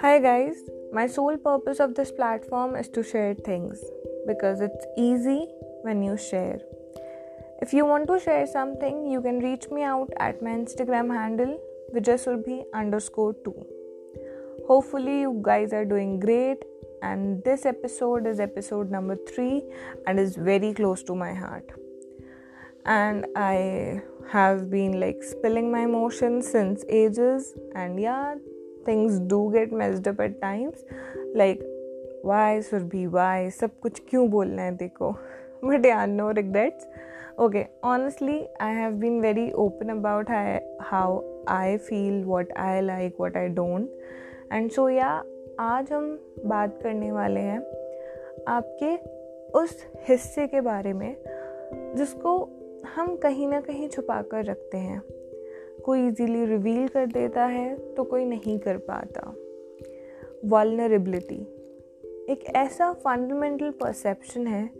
Hi guys, my sole purpose of this platform is to share things because it's easy when you share. If you want to share something, you can reach me out at my Instagram handle vijasurbi underscore 2. Hopefully, you guys are doing great, and this episode is episode number 3 and is very close to my heart. And I have been like spilling my emotions since ages, and yeah, things do get messed up at times like why Surabhi why सब कुछ क्यों बोलना है देखो but yeah no regrets okay honestly i have been very open about how i feel what i like what i don't and so yeah आज हम बात करने वाले हैं आपके उस हिस्से के बारे में जिसको हम कहीं ना कहीं छुपा कर रखते हैं। कोई इजीली रिवील कर देता है तो कोई नहीं कर पाता। वॉलनरेबिलिटी एक ऐसा फंडामेंटल परसेप्शन है,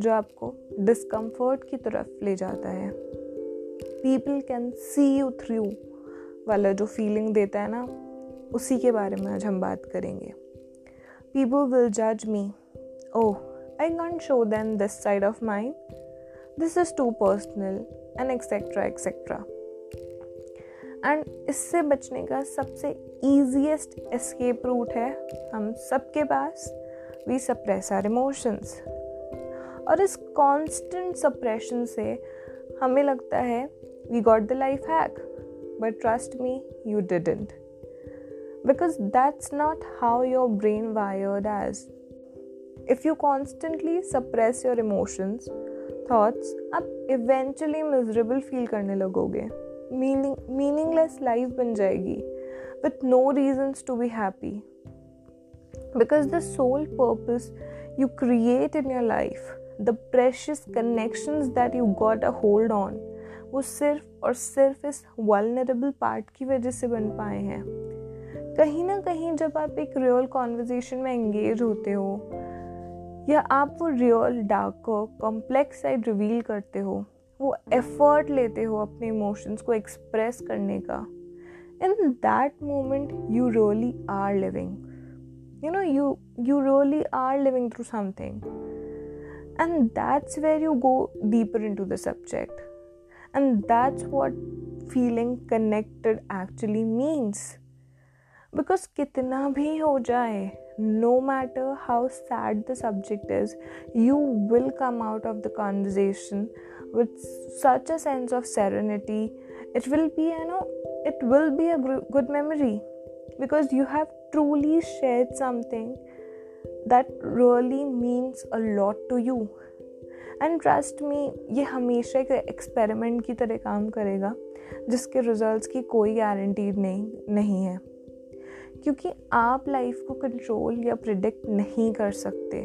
जो आपको डिस्कम्फर्ट की तरफ़ ले जाता है। People can see you through वाला जो फीलिंग देता है ना, उसी के बारे में आज हम बात करेंगे। पीपल विल जज me oh I can't show then this side of mind this is too personal and etcetera etcetera and इससे बचने का सबसे ईजीएस्ट एस्केप रूट है हम सबके पास वी सप्रेस आर इमोशंस और इस कांस्टेंट सप्रेशन से हमें लगता है we got the life hack but trust me you didn't because that's not how your brain wired as if you constantly suppress your emotions thoughts आप eventually miserable feel करने लगोगे। Meaning meaningless life बन जाएगी। With no reasons to be happy because the sole purpose you create in your life the precious connections that you got a hold on वो सिर्फ़ और सिर्फ़ इस वलनरेबल पार्ट की वजह से बन पाए हैं। कहीं ना कहीं जब आप एक रियल कॉन्वर्जेशन में एंगेज होते हो या आप वो रियल डार्क को कॉम्प्लेक्स साइड रिवील करते हो, वो एफर्ट लेते हो अपने इमोशंस को एक्सप्रेस करने का in that moment you really are living you know you you really are living through something and that's where you go deeper into the subject and that's what feeling connected actually means because कितना भी हो जाए no matter how sad the subject is, you will come out of the conversation with such a sense of serenity it will be you know it will be a good memory because you have truly shared something that really means a lot to you and trust me ये हमेशा एक experiment की तरह काम करेगा जिसके results की कोई गारंटी नहीं नहीं है क्योंकि आप लाइफ को कंट्रोल या प्रिडिक्ट नहीं कर सकते।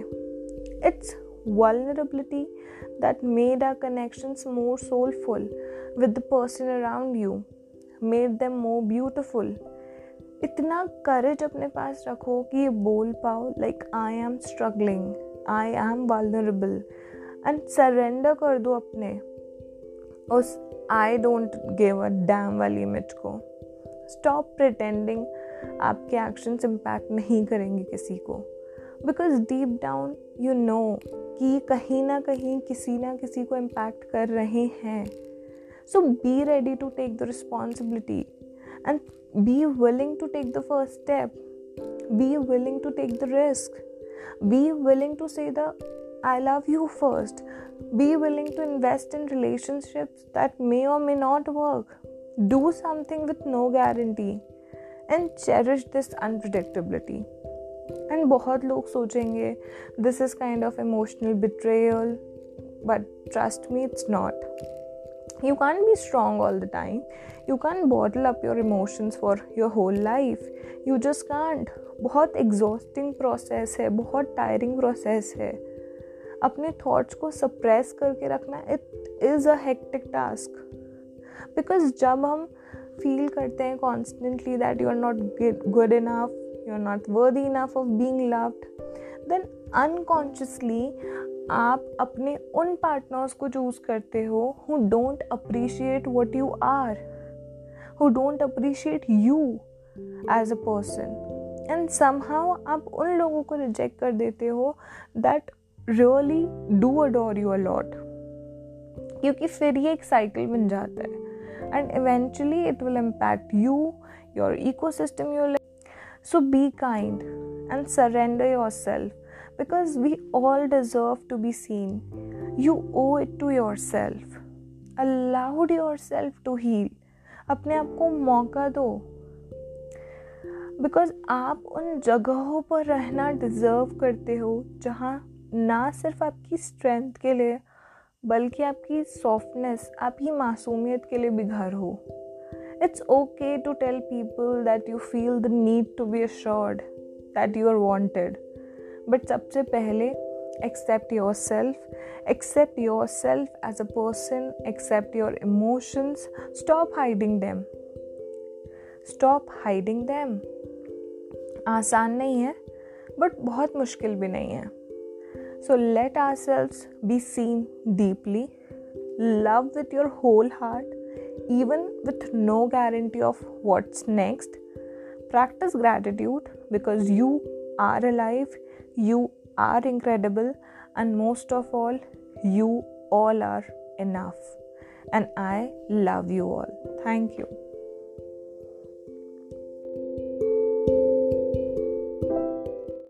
It's vulnerability that made our connections more soulful with the person around you, made them more beautiful. इतना करेज अपने पास रखो कि ये बोल पाओ like I am struggling I am vulnerable and surrender कर दो अपने उस I don't give a damn वाली इमेज को। स्टॉप प्रिटेंडिंग आपके एक्शंस इम्पैक्ट नहीं करेंगे किसी को। Because deep down you know कि कहीं ना कहीं किसी ना किसी को इम्पैक्ट कर रहे हैं। So be ready to take the responsibility and be willing to take the first step be willing to take the risk be willing to say the I love you first. Be willing to invest in relationships that may or may not work. Do something with no guarantee. And cherish this unpredictability. And बहुत लोग सोचेंगे this is kind of emotional betrayal but trust me it's not you can be strong all the time you can bottle up your emotions for your whole life you just can't बहुत exhausting process है बहुत tiring process है अपने thoughts को suppress करके रखना it is a hectic task because जब हम फील करते हैं constantly that you are not good enough you're not worthy enough of being loved, then unconsciously आप अपने उन पार्टनर्स को चूज़ करते हो who don't appreciate what you are who don't appreciate you as a person and somehow आप उन लोगों को रिजेक्ट कर देते हो that really do adore you a lot क्योंकि फिर ये एक साइकिल बन जाता है। Eventually it will impact you your ecosystem your so be kind and surrender yourself because we all deserve to be seen. You owe it to yourself. Allow yourself to heal. अपने आप को मौका दो because आप उन जगहों पर रहना डिज़र्व करते हो जहाँ ना सिर्फ़ आपकी स्ट्रेंथ के लिए बल्कि आपकी सॉफ्टनेस आपकी मासूमियत के लिए भी घर हो। It's okay to tell people that you feel the need to be assured that you are wanted but सबसे पहले, accept yourself accept yourself as a person accept your emotions stop hiding them. Stop hiding them. आसान नहीं है but बहुत मुश्किल भी नहीं है। So let ourselves be seen deeply, love with your whole heart, even with no guarantee of what's next. Practice gratitude because you are alive, you are incredible, and most of all, you all are enough. And I love you all. Thank you.